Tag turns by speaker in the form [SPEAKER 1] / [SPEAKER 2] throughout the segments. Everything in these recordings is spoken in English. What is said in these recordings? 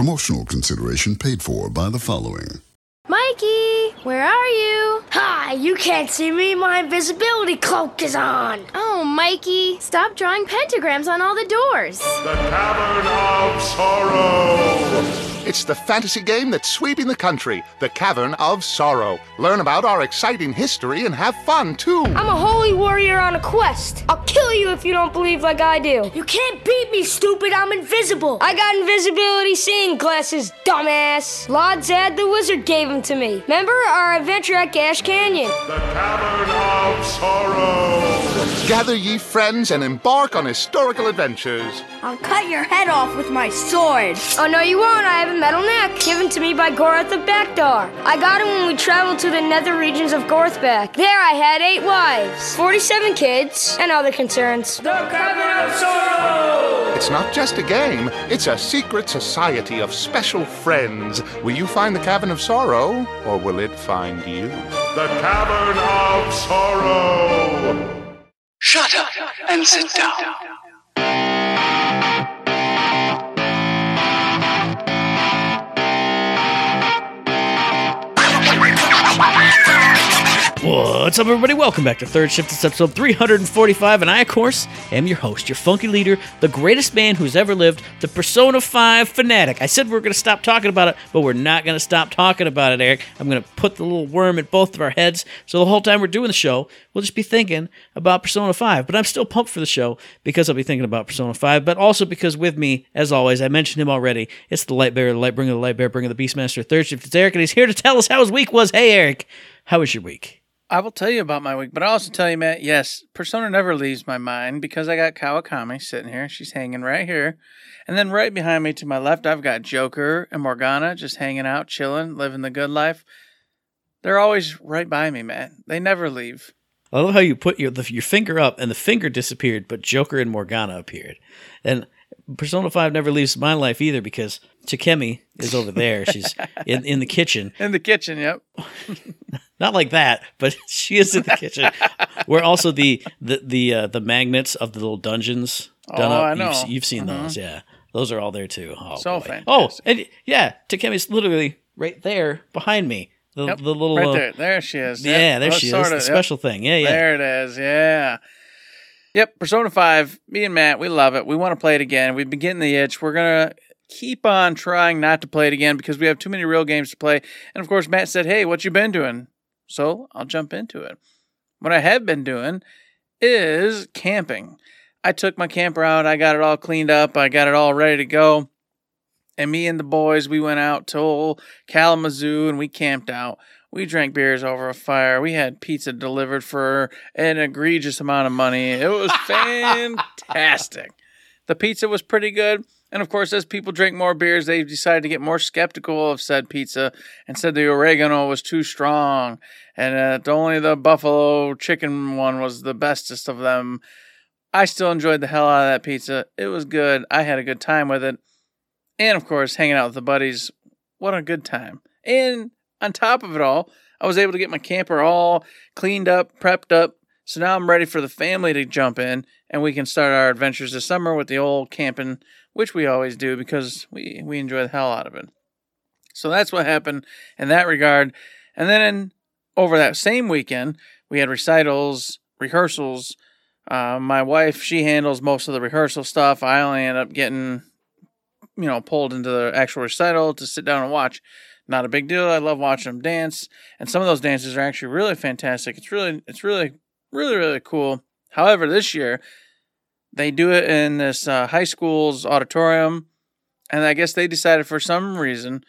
[SPEAKER 1] Promotional consideration paid for by the following.
[SPEAKER 2] Mikey, where are you?
[SPEAKER 3] Hi, you can't see me. My invisibility cloak is on.
[SPEAKER 2] Oh, Mikey, stop drawing pentagrams on all the doors.
[SPEAKER 4] The Cavern of Sorrow.
[SPEAKER 5] It's the fantasy game that's sweeping the country, The Cavern of Sorrow. Learn about our exciting history and have fun, too.
[SPEAKER 3] I'm a holy warrior on a quest. I'll kill you if you don't believe like I do. You can't beat me, stupid. I'm invisible. I got invisibility seeing glasses, dumbass. Lord Zad the wizard gave them to me. Remember our adventure at Gash Canyon?
[SPEAKER 4] The Cavern of Sorrow.
[SPEAKER 5] Gather ye friends and embark on historical adventures.
[SPEAKER 3] I'll cut your head off with my sword. Oh, no, you won't. I have a metal neck given to me by Gorath of Backdar. I got it when we traveled to the nether regions of Gorthback. There I had eight wives, 47 kids, and other concerns. The Cavern of Sorrow!
[SPEAKER 5] It's not just a game, it's a secret society of special friends. Will you find the Cavern of Sorrow, or will it find you?
[SPEAKER 4] The Cavern of Sorrow.
[SPEAKER 6] Shut up and sit down.
[SPEAKER 7] What's up, everybody? Welcome back to Third Shift. It's episode 345, and I, of course, am your host, your funky leader, the greatest man who's ever lived, the Persona 5 fanatic. I said we are going to stop talking about it, but we're not going to stop talking about it, Eric. I'm going to put the little worm in both of our heads, so the whole time we're doing the show, we'll just be thinking about Persona 5. But I'm still pumped for the show because I'll be thinking about Persona 5, but also because with me, as always, I mentioned him already, it's the Light Bearer, the Light Bringer, the Light Bearer, Bringer, the Beastmaster, Third Shift. It's Eric, and he's here to tell us how his week was. Hey, Eric, how was your week?
[SPEAKER 8] I will tell you about my week, but I'll also tell you, Matt, yes, Persona never leaves my mind because I got Kawakami sitting here. She's hanging right here. And then right behind me to my left, I've got Joker and Morgana just hanging out, chilling, living the good life. They're always right by me, Matt. They never leave.
[SPEAKER 7] I love how you put your the, your finger up and the finger disappeared, but Joker and Morgana appeared. And Persona 5 never leaves my life either because Takemi is over there. She's in, in the kitchen.
[SPEAKER 8] In the kitchen, yep.
[SPEAKER 7] Not like that, but she is in the kitchen. Where also the the the uh, the magnets of the little dungeons done
[SPEAKER 8] Oh,
[SPEAKER 7] up.
[SPEAKER 8] I
[SPEAKER 7] You've,
[SPEAKER 8] know.
[SPEAKER 7] you've seen those, yeah. Those are all there too. Oh,
[SPEAKER 8] So
[SPEAKER 7] boy.
[SPEAKER 8] fantastic.
[SPEAKER 7] Oh, and yeah, Takemi's literally right there behind me. The,
[SPEAKER 8] Yep,
[SPEAKER 7] the little
[SPEAKER 8] right
[SPEAKER 7] uh,
[SPEAKER 8] there. There she is.
[SPEAKER 7] Yeah,
[SPEAKER 8] Yep.
[SPEAKER 7] there
[SPEAKER 8] Oh,
[SPEAKER 7] she is.
[SPEAKER 8] sorta,
[SPEAKER 7] The
[SPEAKER 8] yep.
[SPEAKER 7] special thing. Yeah, yeah.
[SPEAKER 8] There it is. Yeah. Yep. Persona 5, me and Matt, we love it. We want to play it again. We've been getting the itch. We're going to keep on trying not to play it again because we have too many real games to play. And of course, Matt said, Hey, what you been doing? So I'll jump into it. What I have been doing is camping. I took my camper out. I got it all cleaned up. I got it all ready to go. And me and the boys, we went out to old Kalamazoo and we camped out. We drank beers over a fire. We had pizza delivered for an egregious amount of money. It was fantastic. The pizza was pretty good. And of course, as people drink more beers, they decided to get more skeptical of said pizza and said the oregano was too strong and uh, that only the buffalo chicken one was the bestest of them. I still enjoyed the hell out of that pizza. It was good. I had a good time with it. And of course, hanging out with the buddies. What a good time. And on top of it all, I was able to get my camper all cleaned up, prepped up. So now I'm ready for the family to jump in and we can start our adventures this summer with the old camping, which we always do because we, we enjoy the hell out of it. So that's what happened in that regard. And then over that same weekend, we had recitals, rehearsals. Uh, my wife, she handles most of the rehearsal stuff. I only end up getting, you know, pulled into the actual recital to sit down and watch. Not a big deal. I love watching them dance, and some of those dances are actually really fantastic. It's really, it's really, really, really cool. However, this year they do it in this uh, high school's auditorium, and I guess they decided for some reason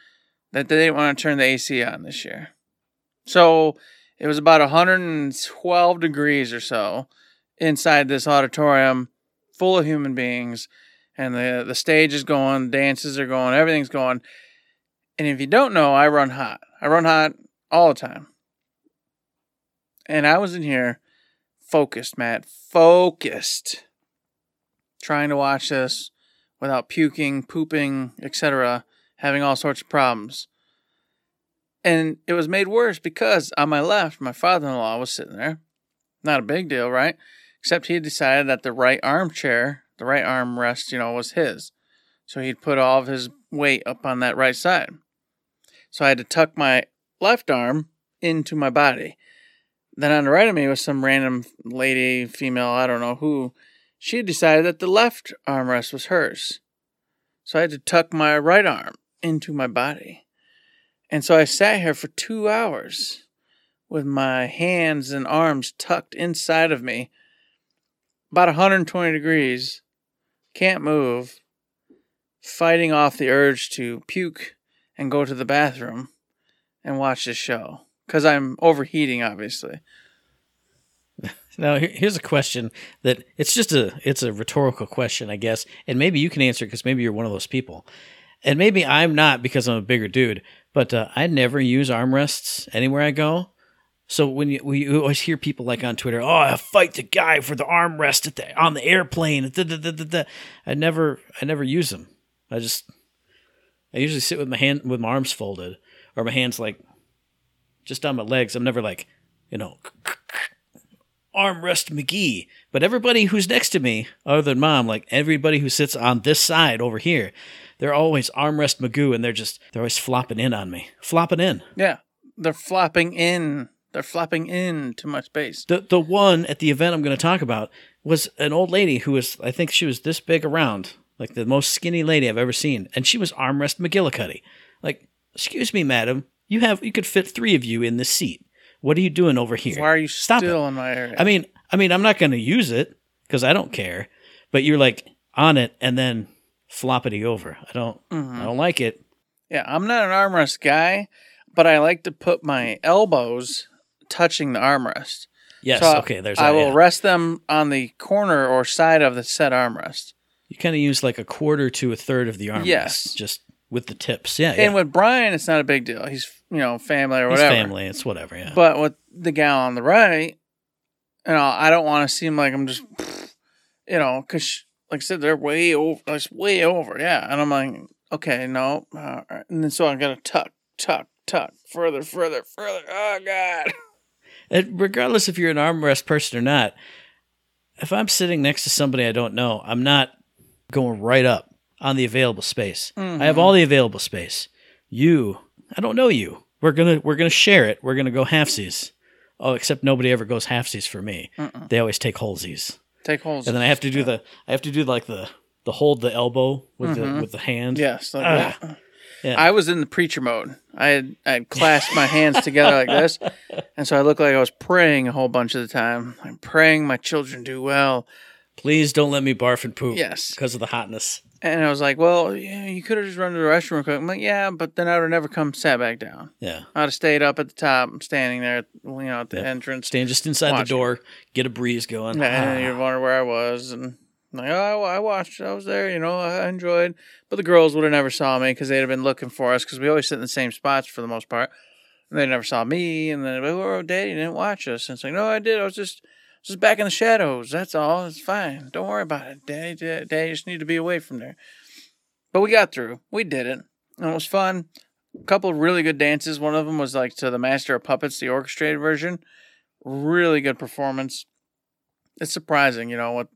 [SPEAKER 8] that they didn't want to turn the AC on this year. So it was about 112 degrees or so inside this auditorium full of human beings and the the stage is going, dances are going, everything's going. And if you don't know, I run hot. I run hot all the time. And I was in here focused, Matt, focused trying to watch this without puking, pooping, etc., having all sorts of problems. And it was made worse because on my left, my father in law was sitting there. Not a big deal, right? Except he decided that the right armchair, the right armrest, you know, was his. So he'd put all of his weight up on that right side. So I had to tuck my left arm into my body. Then on the right of me was some random lady, female, I don't know who. She had decided that the left armrest was hers. So I had to tuck my right arm into my body. And so I sat here for two hours with my hands and arms tucked inside of me, about 120 degrees, can't move, fighting off the urge to puke and go to the bathroom and watch this show because I'm overheating, obviously.
[SPEAKER 7] Now, here's a question that it's just a it's a rhetorical question, I guess, and maybe you can answer it because maybe you're one of those people, and maybe I'm not because I'm a bigger dude. But uh, I never use armrests anywhere I go. So when you we always hear people like on Twitter, oh, I fight the guy for the armrest at the, on the airplane. da, da, da." I never I never use them. I just I usually sit with my hand with my arms folded or my hands like just on my legs. I'm never like you know armrest McGee. But everybody who's next to me, other than mom, like everybody who sits on this side over here, they're always armrest Magoo, and they're just they're always flopping in on me, flopping in.
[SPEAKER 8] Yeah, they're flopping in. They're flopping in to my space.
[SPEAKER 7] The the one at the event I'm going to talk about was an old lady who was I think she was this big around, like the most skinny lady I've ever seen, and she was armrest McGillicuddy. Like, excuse me, madam, you have you could fit three of you in this seat. What are you doing over here?
[SPEAKER 8] Why are you
[SPEAKER 7] Stop it.
[SPEAKER 8] still in my area?
[SPEAKER 7] I mean, I mean, I'm not going to use it because I don't care. But you're like on it and then floppity over. I don't. Mm-hmm. I don't like it.
[SPEAKER 8] yeah, I'm not an armrest guy, but I like to put my elbows touching the armrest.
[SPEAKER 7] Yes.
[SPEAKER 8] So
[SPEAKER 7] okay. There's.
[SPEAKER 8] I
[SPEAKER 7] that,
[SPEAKER 8] will
[SPEAKER 7] yeah.
[SPEAKER 8] rest them on the corner or side of the set armrest.
[SPEAKER 7] You kind of use like a quarter to a third of the armrest.
[SPEAKER 8] Yes.
[SPEAKER 7] Just with the tips. Yeah.
[SPEAKER 8] And
[SPEAKER 7] yeah.
[SPEAKER 8] with Brian, it's not a big deal. He's you know family or whatever.
[SPEAKER 7] family. It's whatever. Yeah.
[SPEAKER 8] But with the gal on the right, you know, I don't want to seem like I'm just, you know, because like I said, they're way over. It's way over. Yeah, and I'm like, okay, no, and then so I got to tuck, tuck, tuck, further, further, further. Oh God.
[SPEAKER 7] And regardless if you're an armrest person or not, if I'm sitting next to somebody I don't know, I'm not going right up on the available space. I have all the available space. You, I don't know you. We're gonna we're gonna share it. We're gonna go halfsies. Oh, except nobody ever goes halfsies for me. They always take holesies,
[SPEAKER 8] Take holes.
[SPEAKER 7] and then I have to do the I have to do like the the hold the elbow with the with the hand.
[SPEAKER 8] Yes. Like
[SPEAKER 7] Ah, yeah.
[SPEAKER 8] I was in the preacher mode. I had I had clasped my hands together like this, and so I looked like I was praying a whole bunch of the time. I'm praying my children do well.
[SPEAKER 7] Please don't let me barf and poop.
[SPEAKER 8] Yes.
[SPEAKER 7] because of the hotness.
[SPEAKER 8] And I was like, well, yeah, you could have just run to the restroom quick. I'm like, yeah, but then I would have never come sat back down.
[SPEAKER 7] Yeah.
[SPEAKER 8] I'd have stayed up at the top, standing there, you know, at the
[SPEAKER 7] Yeah.
[SPEAKER 8] entrance.
[SPEAKER 7] Stand just inside
[SPEAKER 8] Watching.
[SPEAKER 7] the door, get a breeze going.
[SPEAKER 8] And
[SPEAKER 7] Ah.
[SPEAKER 8] you'd wonder where I was. And like, oh, I, I watched. I was there, you know, I enjoyed. But the girls would have never saw me because they'd have been looking for us because we always sit in the same spots for the most part. And they never saw me. And then, oh, Daddy didn't watch us. And it's like, no, I did. I was just. Just back in the shadows. That's all. It's fine. Don't worry about it. Daddy, Daddy, just need to be away from there. But we got through. We did it. And it was fun. A couple of really good dances. One of them was like to the Master of Puppets, the orchestrated version. Really good performance. It's surprising, you know, what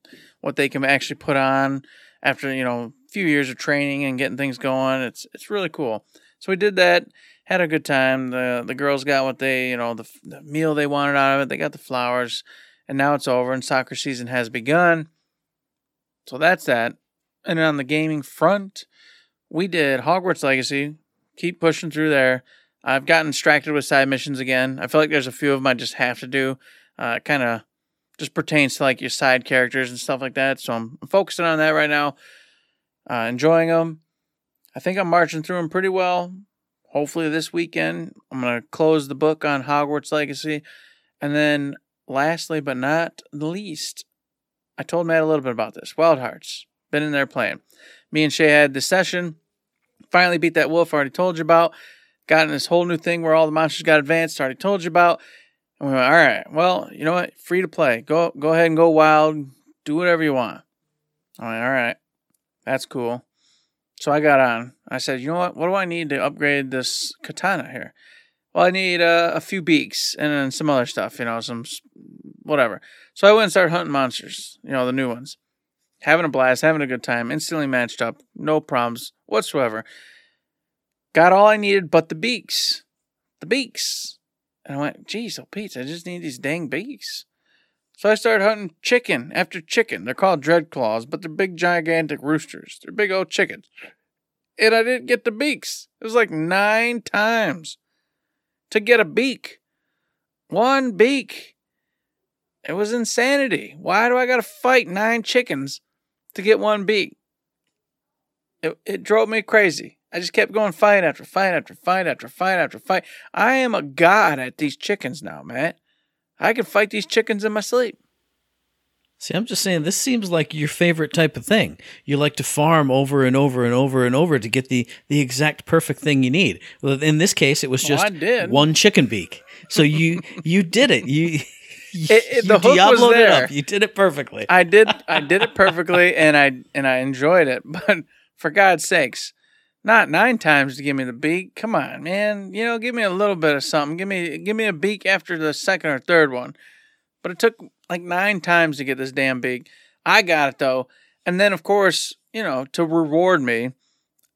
[SPEAKER 8] what they can actually put on after, you know, a few years of training and getting things going. It's it's really cool. So we did that, had a good time. The the girls got what they, you know, the, the meal they wanted out of it. They got the flowers. And now it's over and soccer season has begun. So that's that. And on the gaming front, we did Hogwarts Legacy. Keep pushing through there. I've gotten distracted with side missions again. I feel like there's a few of them I just have to do. Uh, kind of just pertains to like your side characters and stuff like that. So I'm focusing on that right now. Uh, enjoying them. I think I'm marching through them pretty well. Hopefully this weekend I'm gonna close the book on Hogwarts Legacy, and then lastly but not the least, I told Matt a little bit about this. Wild Hearts. Been in there playing. Me and Shay had this session. Finally beat that wolf I already told you about. Got in this whole new thing where all the monsters got advanced, already told you about. And we went, all right, well, you know what? Free to play. Go go ahead and go wild. Do whatever you want. I went, all right. That's cool. So I got on. I said, you know what? What do I need to upgrade this katana here? Well, I need uh, a few beaks and then some other stuff, you know, some whatever. So I went and started hunting monsters, you know, the new ones. Having a blast, having a good time, instantly matched up, no problems whatsoever. Got all I needed but the beaks. The beaks. And I went, geez, oh Pete, I just need these dang beaks. So I started hunting chicken after chicken. They're called dread claws, but they're big, gigantic roosters. They're big old chickens. And I didn't get the beaks. It was like nine times to get a beak. One beak. It was insanity. Why do I got to fight nine chickens to get one beak? It, it drove me crazy. I just kept going fight after fight after fight after fight after fight. I am a god at these chickens now, Matt. I can fight these chickens in my sleep.
[SPEAKER 7] See, I'm just saying this seems like your favorite type of thing. You like to farm over and over and over and over to get the the exact perfect thing you need. Well, in this case, it was just
[SPEAKER 8] did.
[SPEAKER 7] one chicken beak. So you you did it. You. You,
[SPEAKER 8] It- it- the
[SPEAKER 7] you
[SPEAKER 8] hook was there.
[SPEAKER 7] You did it perfectly.
[SPEAKER 8] I did I did it perfectly and I and I enjoyed it. But for God's sakes, not nine times to give me the beak. Come on, man. You know, give me a little bit of something. Give me give me a beak after the second or third one. But it took like nine times to get this damn beak. I got it though. And then of course, you know, to reward me,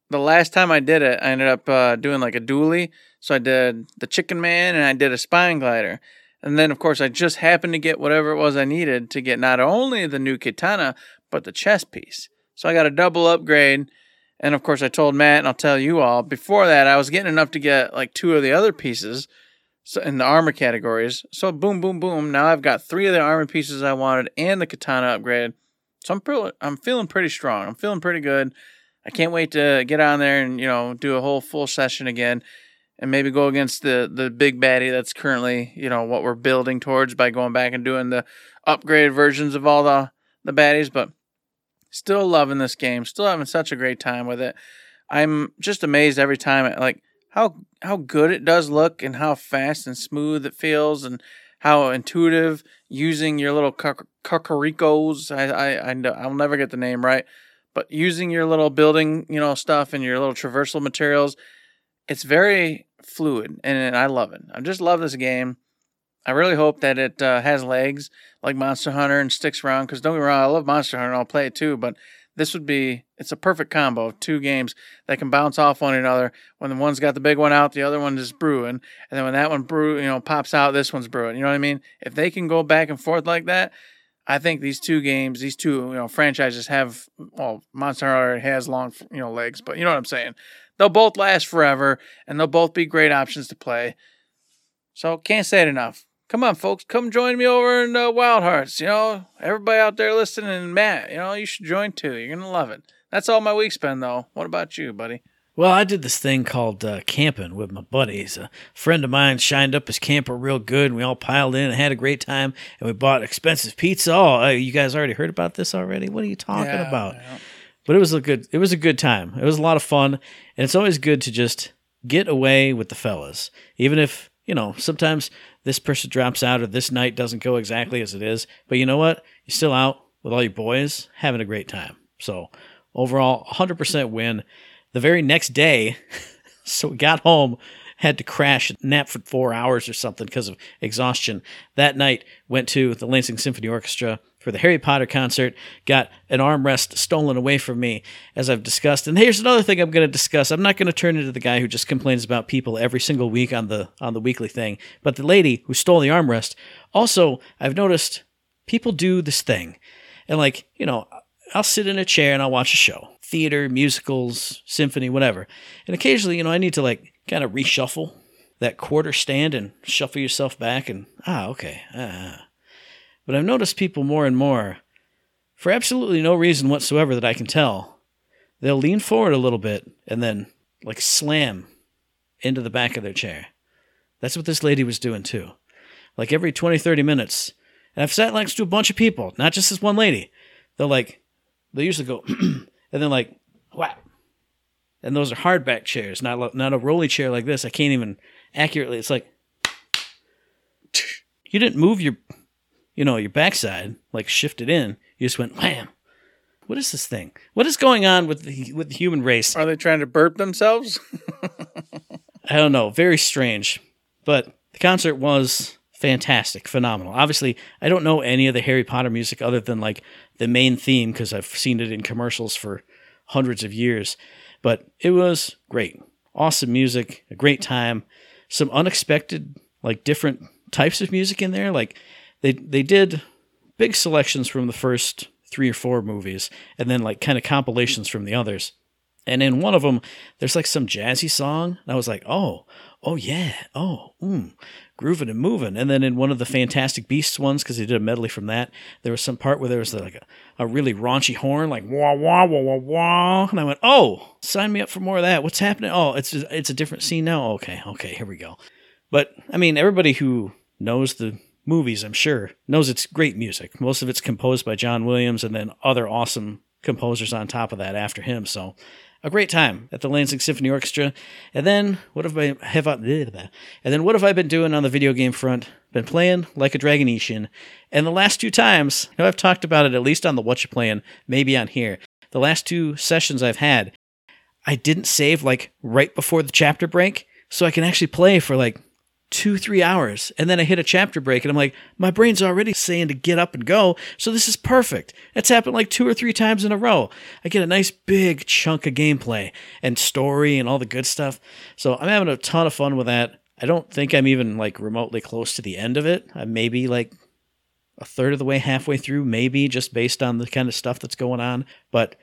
[SPEAKER 8] the last time I did it, I ended up uh, doing like a dually. So I did the chicken man and I did a spine glider. And then, of course, I just happened to get whatever it was I needed to get not only the new katana, but the chest piece. So I got a double upgrade. And of course, I told Matt, and I'll tell you all, before that, I was getting enough to get like two of the other pieces so in the armor categories. So boom, boom, boom. Now I've got three of the armor pieces I wanted and the katana upgrade. So I'm pretty, I'm feeling pretty strong. I'm feeling pretty good. I can't wait to get on there and you know do a whole full session again, and maybe go against the the big baddie that's currently you know what we're building towards by going back and doing the upgraded versions of all the the baddies. But still loving this game. Still having such a great time with it. I'm just amazed every time like how how good it does look and how fast and smooth it feels and how intuitive using your little cucuricos. I I I I'll never get the name right, but using your little building you know stuff and your little traversal materials, it's very fluid and I love it. I just love this game. I really hope that it uh, has legs like Monster Hunter and sticks around. Because don't get me wrong, I love Monster Hunter and I'll play it too. But this would be it's a perfect combo of two games that can bounce off one another. When the one's got the big one out, the other one is brewing, and then when that one brew you know pops out, this one's brewing. You know what I mean? If they can go back and forth like that, I think these two games, these two you know franchises have well, Monster already has long you know legs, but you know what I'm saying. They'll both last forever, and they'll both be great options to play. So can't say it enough. Come on, folks, come join me over in uh, Wild Hearts. You know, everybody out there listening, and Matt, you know, you should join too. You're gonna love it. That's all my week's been, though. What about you, buddy?
[SPEAKER 7] Well, I did this thing called uh, camping with my buddies. A friend of mine shined up his camper real good, and we all piled in and had a great time. And we bought expensive pizza. Oh, uh, you guys already heard about this already? What are you talking
[SPEAKER 8] Yeah,
[SPEAKER 7] about?
[SPEAKER 8] yeah.
[SPEAKER 7] But it was a good. It was a good time. It was a lot of fun, and it's always good to just get away with the fellas, even if you know sometimes this person drops out or this night doesn't go exactly as it is. But you know what? You're still out with all your boys, having a great time. So overall, 100% win. The very next day, so we got home, had to crash, and nap for four hours or something because of exhaustion. That night, went to the Lansing Symphony Orchestra for the Harry Potter concert, got an armrest stolen away from me, as I've discussed. And here's another thing I'm going to discuss. I'm not going to turn into the guy who just complains about people every single week on the on the weekly thing, but the lady who stole the armrest. Also, I've noticed people do this thing, and like you know, I'll sit in a chair and I'll watch a show, theater, musicals, symphony, whatever. And occasionally, you know, I need to like kind of reshuffle that quarter stand and shuffle yourself back and ah, okay. Ah. But I've noticed people more and more, for absolutely no reason whatsoever that I can tell, they'll lean forward a little bit and then like slam into the back of their chair. That's what this lady was doing too. Like every 20, 30 minutes. And I've sat next to a bunch of people, not just this one lady. They'll like, they usually go, and then like, whap. And those are hardback chairs, not not a rolly chair like this. I can't even accurately. It's like you didn't move your, you know, your backside like shift it in. You just went wham. What is this thing? What is going on with the with the human race?
[SPEAKER 8] Are they trying to burp themselves?
[SPEAKER 7] I don't know. Very strange. But the concert was fantastic, phenomenal. Obviously, I don't know any of the Harry Potter music other than like the main theme because I've seen it in commercials for hundreds of years. But it was great. Awesome music, a great time, some unexpected, like different types of music in there. Like they they did big selections from the first three or four movies, and then like kind of compilations from the others. And in one of them, there's like some jazzy song, and I was like, oh, oh yeah, oh, mm, grooving and moving. And then in one of the Fantastic Beasts ones, because they did a medley from that, there was some part where there was like a, a really raunchy horn, like wah wah wah wah wah, and I went, oh, sign me up for more of that. What's happening? Oh, it's it's a different scene now. Okay, okay, here we go. But I mean, everybody who knows the movies, I'm sure, knows it's great music. Most of it's composed by John Williams, and then other awesome composers on top of that after him. So a great time at the Lansing Symphony Orchestra. And then what have I have I, and then what have I been doing on the video game front? Been playing like a Dragon Ishin. And the last two times, you know, I've talked about it at least on the What You Playing, maybe on here. The last two sessions I've had, I didn't save like right before the chapter break, so I can actually play for like two, three hours. And then I hit a chapter break and I'm like, my brain's already saying to get up and go. So this is perfect. That's happened like two or three times in a row. I get a nice big chunk of gameplay and story and all the good stuff. So I'm having a ton of fun with that. I don't think I'm even like remotely close to the end of it. I'm maybe like a third of the way halfway through, maybe just based on the kind of stuff that's going on. But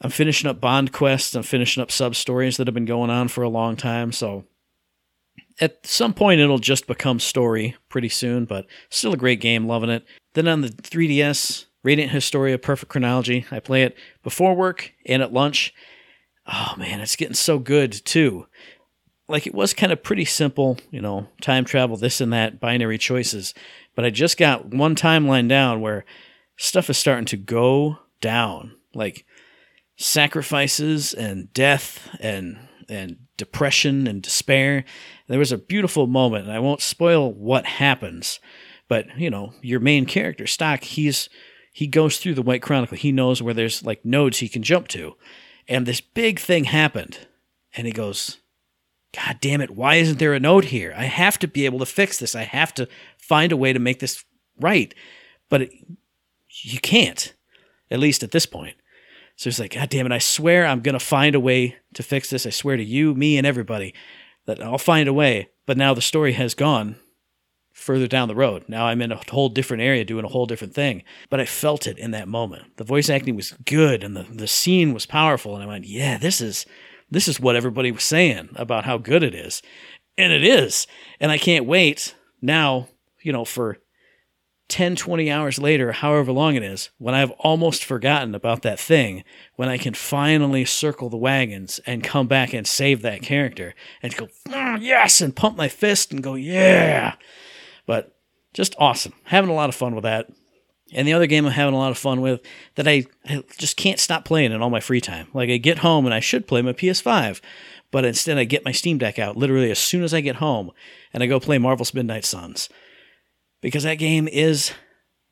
[SPEAKER 7] I'm finishing up Bond quests. I'm finishing up sub stories that have been going on for a long time. So at some point it'll just become story pretty soon, but still a great game, loving it. Then on the 3DS, Radiant Historia Perfect Chronology, I play it before work and at lunch. Oh man, it's getting so good too. Like it was kind of pretty simple, you know, time travel, this and that, binary choices. But I just got one timeline down where stuff is starting to go down. Like sacrifices and death and and depression and despair. There was a beautiful moment, and I won't spoil what happens, but you know, your main character, Stocke, he's he goes through the White Chronicle. He knows where there's like nodes he can jump to. And this big thing happened. And he goes, God damn it, why isn't there a node here? I have to be able to fix this. I have to find a way to make this right. But it, you can't, at least at this point. So he's like, God damn it, I swear I'm going to find a way to fix this. I swear to you, me, and everybody that I'll find a way. But now the story has gone further down the road. Now I'm in a whole different area doing a whole different thing. But I felt it in that moment. The voice acting was good and the, the scene was powerful. And I went, yeah, this is this is what everybody was saying about how good it is. And it is. And I can't wait now, you know, for 10, 20 hours later, however long it is, when I've almost forgotten about that thing, when I can finally circle the wagons and come back and save that character and go, oh, yes, and pump my fist and go, yeah. But just awesome. Having a lot of fun with that. And the other game I'm having a lot of fun with that I, I just can't stop playing in all my free time. Like I get home and I should play my PS5, but instead I get my Steam Deck out literally as soon as I get home and I go play Marvel's Midnight Suns because that game is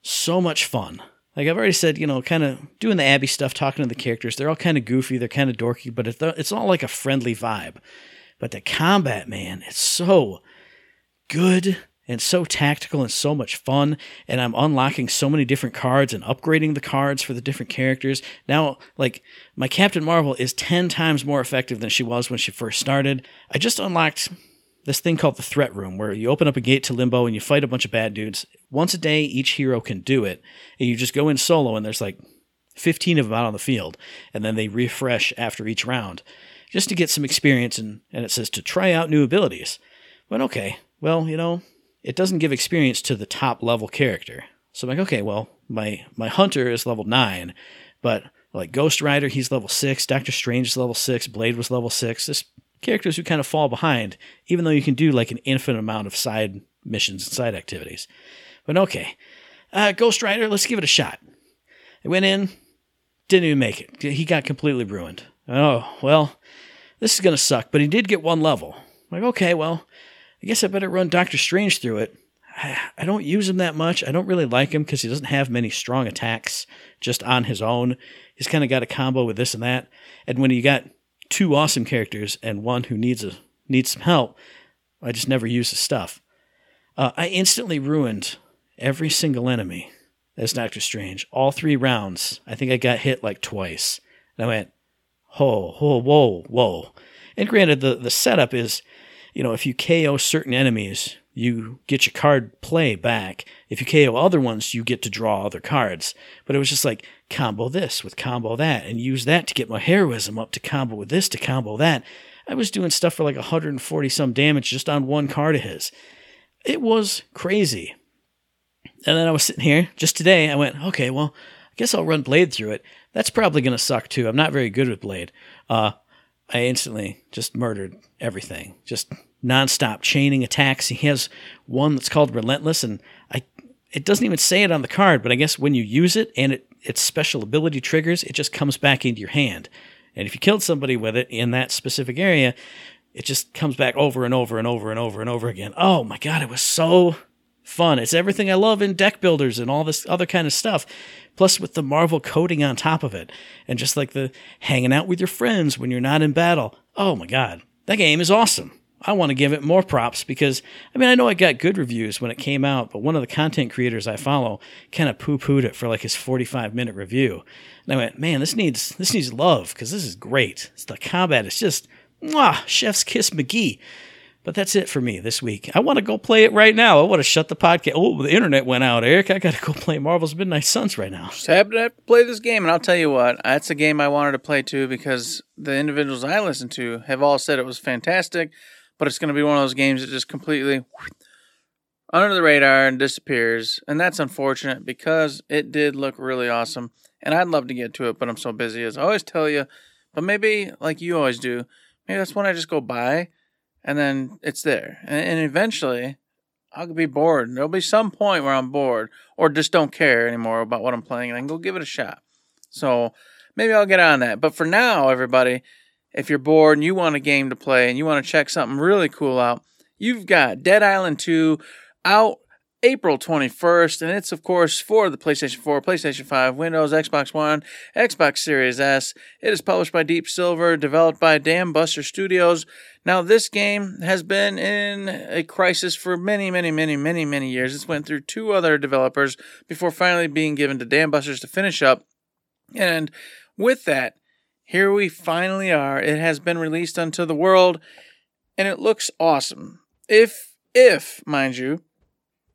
[SPEAKER 7] so much fun. Like I've already said, you know, kind of doing the Abby stuff, talking to the characters. They're all kind of goofy, they're kind of dorky, but it's all like a friendly vibe. But the combat, man, it's so good and so tactical and so much fun. And I'm unlocking so many different cards and upgrading the cards for the different characters. Now, like, my Captain Marvel is 10 times more effective than she was when she first started. I just unlocked this thing called the threat room where you open up a gate to limbo and you fight a bunch of bad dudes. Once a day each hero can do it and you just go in solo and there's like 15 of them out on the field and then they refresh after each round just to get some experience and, and it says to try out new abilities. But okay well you know it doesn't give experience to the top level character. So i'm like okay well my my hunter is level 9 but like ghost rider he's level 6 doctor strange is level 6 blade was level 6 this characters who kind of fall behind, even though you can do like an infinite amount of side missions and side activities. But okay, uh, Ghost Rider, let's give it a shot. I went in, didn't even make it. He got completely ruined. Oh, well, this is going to suck, but he did get one level. I'm like, okay, well, I guess I better run Doctor Strange through it. I don't use him that much. I don't really like him because he doesn't have many strong attacks just on his own. He's kind of got a combo with this and that. And when you got two awesome characters and one who needs a needs some help. I just never use the stuff. Uh, I instantly ruined every single enemy as Doctor Strange. All three rounds, I think I got hit like twice. And I went, whoa, whoa, whoa, whoa. And granted, the, the setup is, you know, if you KO certain enemies, you get your card play back. If you KO other ones, you get to draw other cards. But it was just like combo this with combo that and use that to get my heroism up to combo with this to combo that. I was doing stuff for like 140 some damage just on one card of his. It was crazy. And then I was sitting here just today. I went, okay, well, I guess I'll run Blade through it. That's probably going to suck too. I'm not very good with Blade. Uh, I instantly just murdered everything. Just nonstop chaining attacks. He has one that's called Relentless, and I it doesn't even say it on the card, but I guess when you use it and it its special ability triggers, it just comes back into your hand. And if you killed somebody with it in that specific area, it just comes back over and over and over and over and over again. Oh my god, it was so fun. It's everything I love in deck builders and all this other kind of stuff. Plus with the Marvel coating on top of it. And just like the hanging out with your friends when you're not in battle. Oh my god. That game is awesome. I want to give it more props because I mean I know I got good reviews when it came out, but one of the content creators I follow kind of poo-pooed it for like his 45 minute review. And I went, man, this needs this needs love because this is great. It's the combat is just mwah, chef's kiss McGee. But that's it for me this week. I want to go play it right now. I want to shut the podcast. Oh, the internet went out, Eric. I got to go play Marvel's Midnight Suns right now.
[SPEAKER 8] Just happen to play this game, and I'll tell you what, that's a game I wanted to play too because the individuals I listen to have all said it was fantastic but it's going to be one of those games that just completely under the radar and disappears. And that's unfortunate because it did look really awesome. And I'd love to get to it, but I'm so busy, as I always tell you. But maybe, like you always do, maybe that's when I just go buy and then it's there. And, and eventually, I'll be bored. There'll be some point where I'm bored or just don't care anymore about what I'm playing and I can go give it a shot. So maybe I'll get on that. But for now, everybody, if you're bored and you want a game to play and you want to check something really cool out, you've got Dead Island 2 out April 21st, and it's of course for the PlayStation 4, PlayStation 5, Windows, Xbox One, Xbox Series S. It is published by Deep Silver, developed by Dambuster Studios. Now, this game has been in a crisis for many, many, many, many, many years. It's went through two other developers before finally being given to Dam Busters to finish up. And with that, here we finally are. It has been released unto the world, and it looks awesome. If, if, mind you,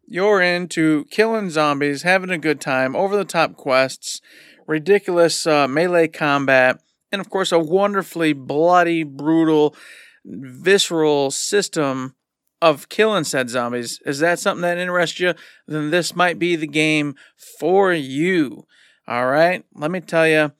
[SPEAKER 8] you're into killing zombies, having a good time, over the top quests, ridiculous uh, melee combat, and of course, a wonderfully bloody, brutal, visceral system of killing said zombies. Is that something that interests you? Then this might be the game for you. All right, let me tell you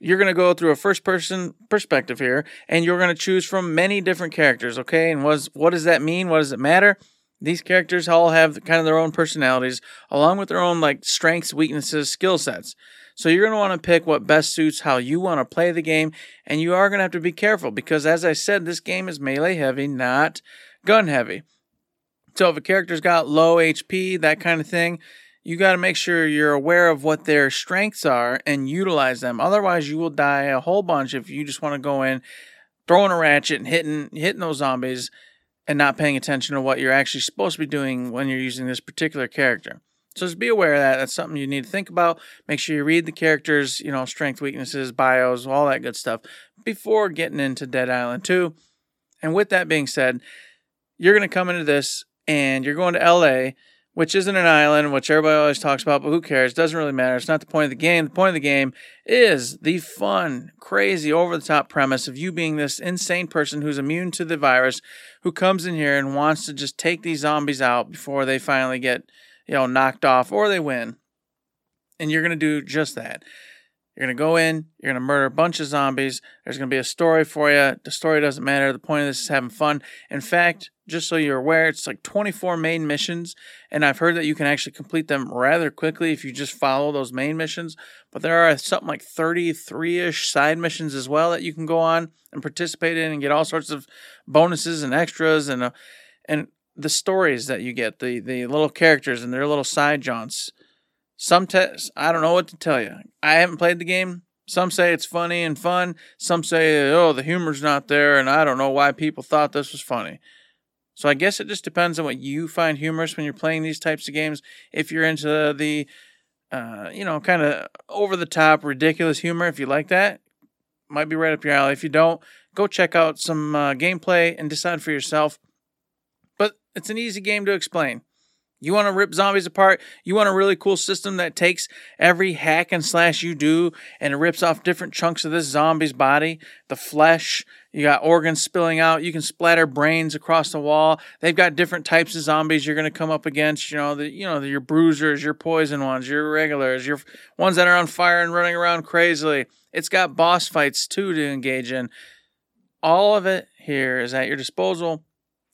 [SPEAKER 8] you're going to go through a first person perspective here and you're going to choose from many different characters okay? And what, what does that mean? What does it matter? These characters all have kind of their own personalities along with their own like strengths weaknesses skill sets. So you're going to want to pick what best suits how you want to play the game and you are going to have to be careful because as i said this game is melee heavy not gun heavy. So if a character's got low hp that kind of thing you got to make sure you're aware of what their strengths are and utilize them. Otherwise, you will die a whole bunch if you just want to go in, throwing a ratchet and hitting hitting those zombies and not paying attention to what you're actually supposed to be doing when you're using this particular character. So just be aware of that. That's something you need to think about. Make sure you read the characters, you know, strength, weaknesses, bios, all that good stuff before getting into Dead Island 2. And with that being said, you're going to come into this and you're going to LA which isn't an island, which everybody always talks about, but who cares? It doesn't really matter. It's not the point of the game. The point of the game is the fun, crazy, over the top premise of you being this insane person who's immune to the virus, who comes in here and wants to just take these zombies out before they finally get, you know, knocked off or they win. And you're going to do just that. You're going to go in, you're going to murder a bunch of zombies. There's going to be a story for you. The story doesn't matter. The point of this is having fun. In fact, just so you're aware, it's like 24 main missions, and I've heard that you can actually complete them rather quickly if you just follow those main missions. But there are something like 33 ish side missions as well that you can go on and participate in and get all sorts of bonuses and extras and uh, and the stories that you get, the the little characters and their little side jaunts some tests, I don't know what to tell you. I haven't played the game. Some say it's funny and fun. Some say, oh, the humor's not there, and I don't know why people thought this was funny. So I guess it just depends on what you find humorous when you're playing these types of games. If you're into the, uh, you know, kind of over the top, ridiculous humor, if you like that, might be right up your alley. If you don't, go check out some uh, gameplay and decide for yourself. But it's an easy game to explain. You want to rip zombies apart? You want a really cool system that takes every hack and slash you do and rips off different chunks of this zombie's body, the flesh, you got organs spilling out, you can splatter brains across the wall. They've got different types of zombies you're going to come up against, you know, the you know, your bruisers, your poison ones, your regulars, your ones that are on fire and running around crazily. It's got boss fights too to engage in. All of it here is at your disposal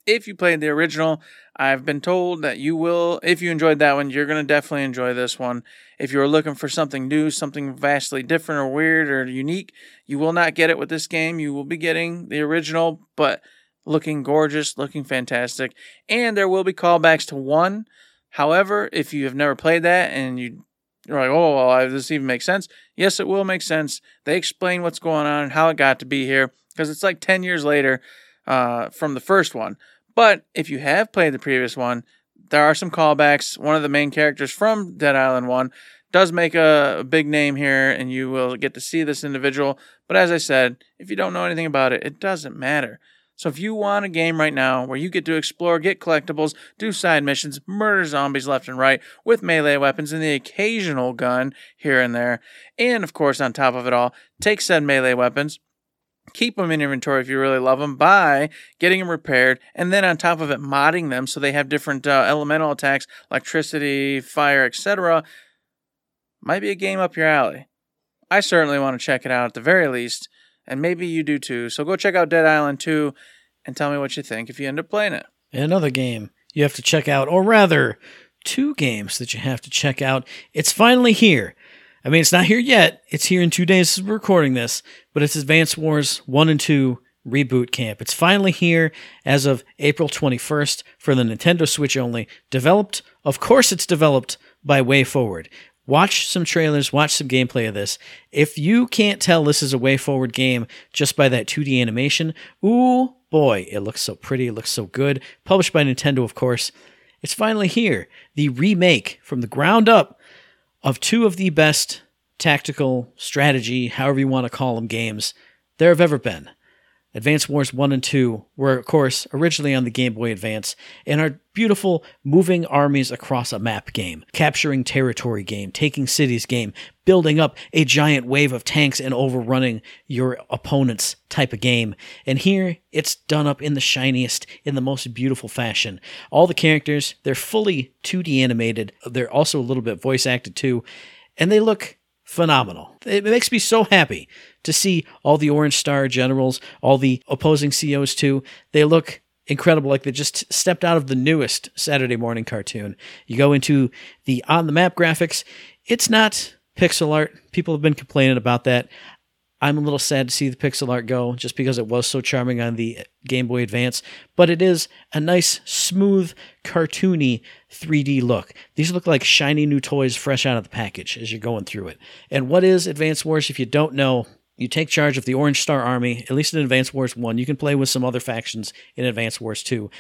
[SPEAKER 8] if you played the original. I've been told that you will, if you enjoyed that one, you're going to definitely enjoy this one. If you're looking for something new, something vastly different or weird or unique, you will not get it with this game. You will be getting the original, but looking gorgeous, looking fantastic. And there will be callbacks to one. However, if you have never played that and you you're like, oh, well, does this even make sense? Yes, it will make sense. They explain what's going on and how it got to be here because it's like 10 years later uh, from the first one. But if you have played the previous one, there are some callbacks. One of the main characters from Dead Island 1 does make a, a, big name here, and you will get to see this individual. But as I said, if you don't know anything about it, it doesn't matter. So if you want a game right now where you get to explore, get collectibles, do side missions, murder zombies left and right with melee weapons and the occasional gun here and there, and of course, on top of it all, take said melee weapons, keep them in inventory if you really love them by getting them repaired and then on top of it modding them so they have different uh, elemental attacks electricity fire etc might be a game up your alley. I certainly want to check it out at the very least and maybe you do too. So go check out dead island 2 and tell me what you think if you end up playing it.
[SPEAKER 7] Another game you have to check out or rather two games that you have to check out. It's finally here I mean, it's not here yet. It's here in two days as we're recording this, but it's Advance Wars 1 and 2 Reboot Camp. It's finally here as of April 21st for the Nintendo Switch only. Developed, of course, it's developed by WayForward. Watch some trailers, watch some gameplay of this. If you can't tell this is a WayForward game just by that 2D animation, ooh boy, it looks so pretty, it looks so good. Published by Nintendo, of course. It's finally here. The remake from the ground up of two of the best tactical strategy, however you want to call them, games there have ever been. Advance Wars 1 and 2 were, of course, originally on the Game Boy Advance and are beautiful moving armies across a map game, capturing territory game, taking cities game, building up a giant wave of tanks and overrunning your opponent's type of game. And here, it's done up in the shiniest, in the most beautiful fashion. All the characters, they're fully 2D animated. They're also a little bit voice acted too. And they look phenomenal. It makes me so happy to see all the Orange Star generals, all the opposing COs too. They look incredible, like they just stepped out of the newest Saturday morning cartoon. You go into the on the map graphics, it's not pixel art. People have been complaining about that. I'm a little sad to see the pixel art go just because it was so charming on the Game Boy Advance, but it is a nice, smooth, cartoony 3D look. These look like shiny new toys fresh out of the package as you're going through it. And what is Advance Wars? If you don't know, you take charge of the Orange Star Army, at least in Advance Wars 1. You can play with some other factions in Advance Wars 2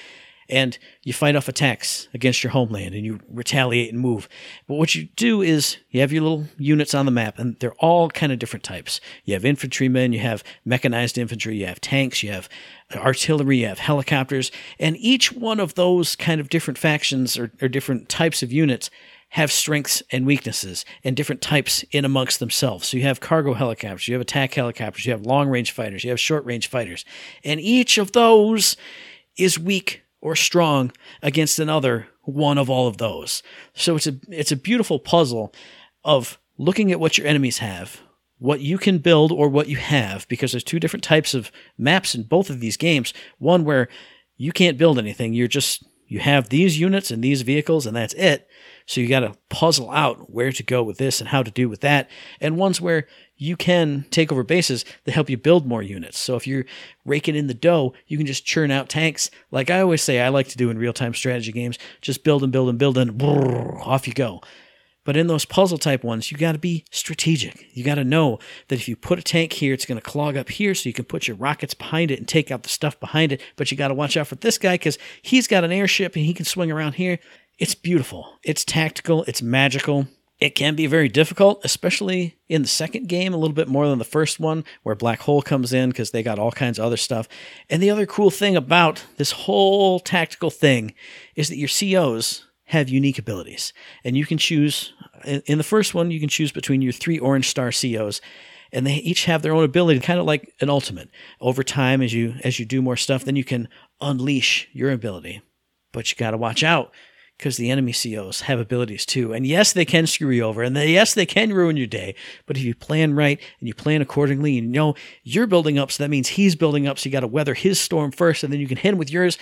[SPEAKER 7] and you fight off attacks against your homeland and you retaliate and move. But what you do is you have your little units on the map and they're all kind of different types. You have infantrymen, you have mechanized infantry, you have tanks, you have artillery, you have helicopters, and each one of those kind of different factions or, or different types of units have strengths and weaknesses and different types in amongst themselves. So you have cargo helicopters, you have attack helicopters, you have long range fighters, you have short range fighters. And each of those is weak or strong against another one of all of those. So it's a it's a beautiful puzzle of looking at what your enemies have, what you can build or what you have because there's two different types of maps in both of these games. One where you can't build anything, you're just you have these units and these vehicles and that's it. So you got to puzzle out where to go with this and how to do with that. And ones where you can take over bases that help you build more units. So if you're raking in the dough, you can just churn out tanks. Like I always say, I like to do in real time strategy games, just build and build and build and brrr, off you go. But in those puzzle type ones, you got to be strategic. You got to know that if you put a tank here, it's going to clog up here so you can put your rockets behind it and take out the stuff behind it. But you got to watch out for this guy because he's got an airship and he can swing around here. It's beautiful. It's tactical. It's magical. It can be very difficult, especially in the second game, a little bit more than the first one, where Black Hole comes in because they got all kinds of other stuff. And the other cool thing about this whole tactical thing is that your COs have unique abilities. And you can choose, in the first one, you can choose between your three orange star COs and they each have their own ability kind of like an ultimate over time as you as you do more stuff then you can unleash your ability but you got to watch out because the enemy COs have abilities too. And yes, they can screw you over, and they, yes, they can ruin your day. But if you plan right and you plan accordingly, and you know you're building up, so that means he's building up, so you got to weather his storm first, and then you can hit him with yours.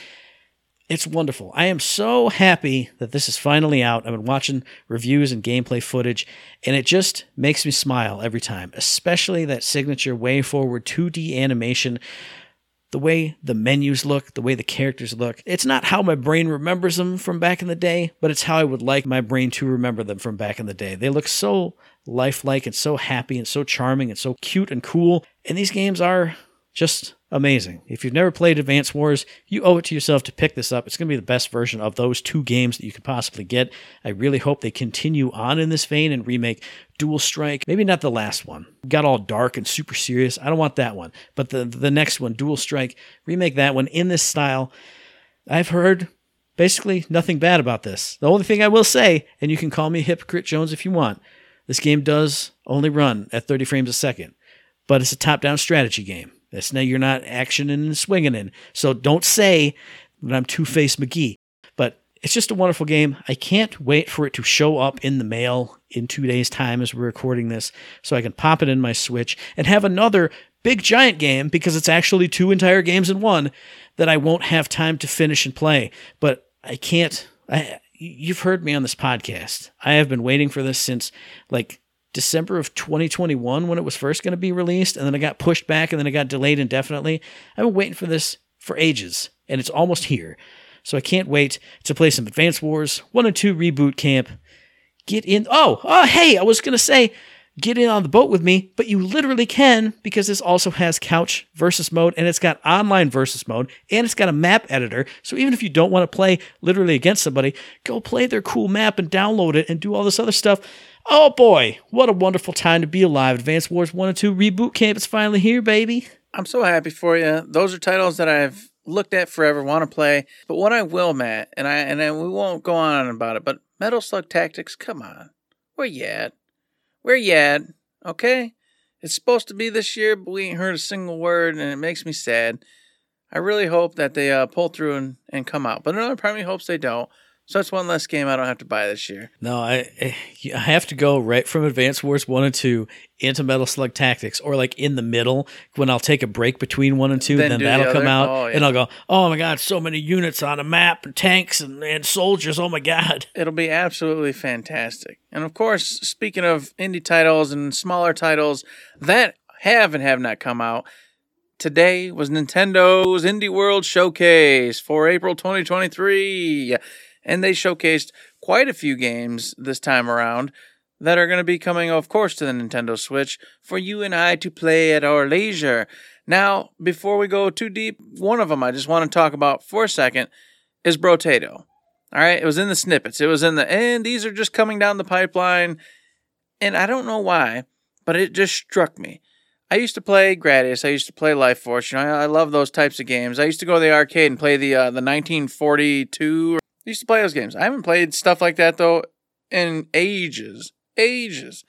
[SPEAKER 7] It's wonderful. I am so happy that this is finally out. I've been watching reviews and gameplay footage, and it just makes me smile every time, especially that signature WayForward 2D animation the way the menus look, the way the characters look. It's not how my brain remembers them from back in the day, but it's how I would like my brain to remember them from back in the day. They look so lifelike and so happy and so charming and so cute and cool. And these games are just amazing. If you've never played Advance Wars, you owe it to yourself to pick this up. It's going to be the best version of those two games that you could possibly get. I really hope they continue on in this vein and remake Dual Strike. Maybe not the last one. Got all dark and super serious. I don't want that one. But the the next one, Dual Strike, remake that one in this style. I've heard basically nothing bad about this. The only thing I will say, and you can call me Hypocrite Jones if you want, this game does only run at 30 frames a second, but it's a top-down strategy game. That's now you're not actioning and swinging in. So don't say that I'm Two Face McGee. But it's just a wonderful game. I can't wait for it to show up in the mail in two days' time as we're recording this, so I can pop it in my Switch and have another big giant game because it's actually two entire games in one that I won't have time to finish and play. But I can't. I, you've heard me on this podcast. I have been waiting for this since like December of 2021 when it was first going to be released, and then it got pushed back and then it got delayed indefinitely. I've been waiting for this for ages, and it's almost here. So I can't wait to play some Advance Wars 1 and 2 Reboot Camp. Get in. Oh, oh, hey, I was going to say get in on the boat with me, but you literally can because this also has couch versus mode and it's got online versus mode and it's got a map editor. So even if you don't want to play literally against somebody, go play their cool map and download it and do all this other stuff. Oh boy, what a wonderful time to be alive. Advance Wars 1 and 2 Reboot Camp is finally here, baby.
[SPEAKER 8] I'm so happy for you. Those are titles that I've looked at forever, want to play. But what I will, Matt, and I and I, we won't go on about it, but Metal Slug Tactics, come on. Where you at? Where you at? Okay? It's supposed to be this year, but we ain't heard a single word, and it makes me sad. I really hope that they uh, pull through and, and come out. But another part of me hopes they don't. So that's one less game I don't have to buy this year.
[SPEAKER 7] No, I eh, I have to go right from Advance Wars 1 and 2 into Metal Slug Tactics or like in the middle when I'll take a break between 1 and 2 then, then that'll the come out oh, yeah. and I'll go, "Oh my god, so many units on a map and tanks and, and soldiers. Oh my god."
[SPEAKER 8] It'll be absolutely fantastic. And of course, speaking of indie titles and smaller titles that have and have not come out, today was Nintendo's Indie World Showcase for April 2023 and they showcased quite a few games this time around that are going to be coming, of course, to the Nintendo Switch for you and I to play at our leisure. Now, before we go too deep, one of them I just want to talk about for a second is Brotato. All right, it was in the snippets. It was in the and these are just coming down the pipeline, and I don't know why, but it just struck me. I used to play Gradius. I used to play Life Force. You know, I, I love those types of games. I used to go to the arcade and play the uh, the 1942 I used to play those games. I haven't played stuff like that though in ages, ages.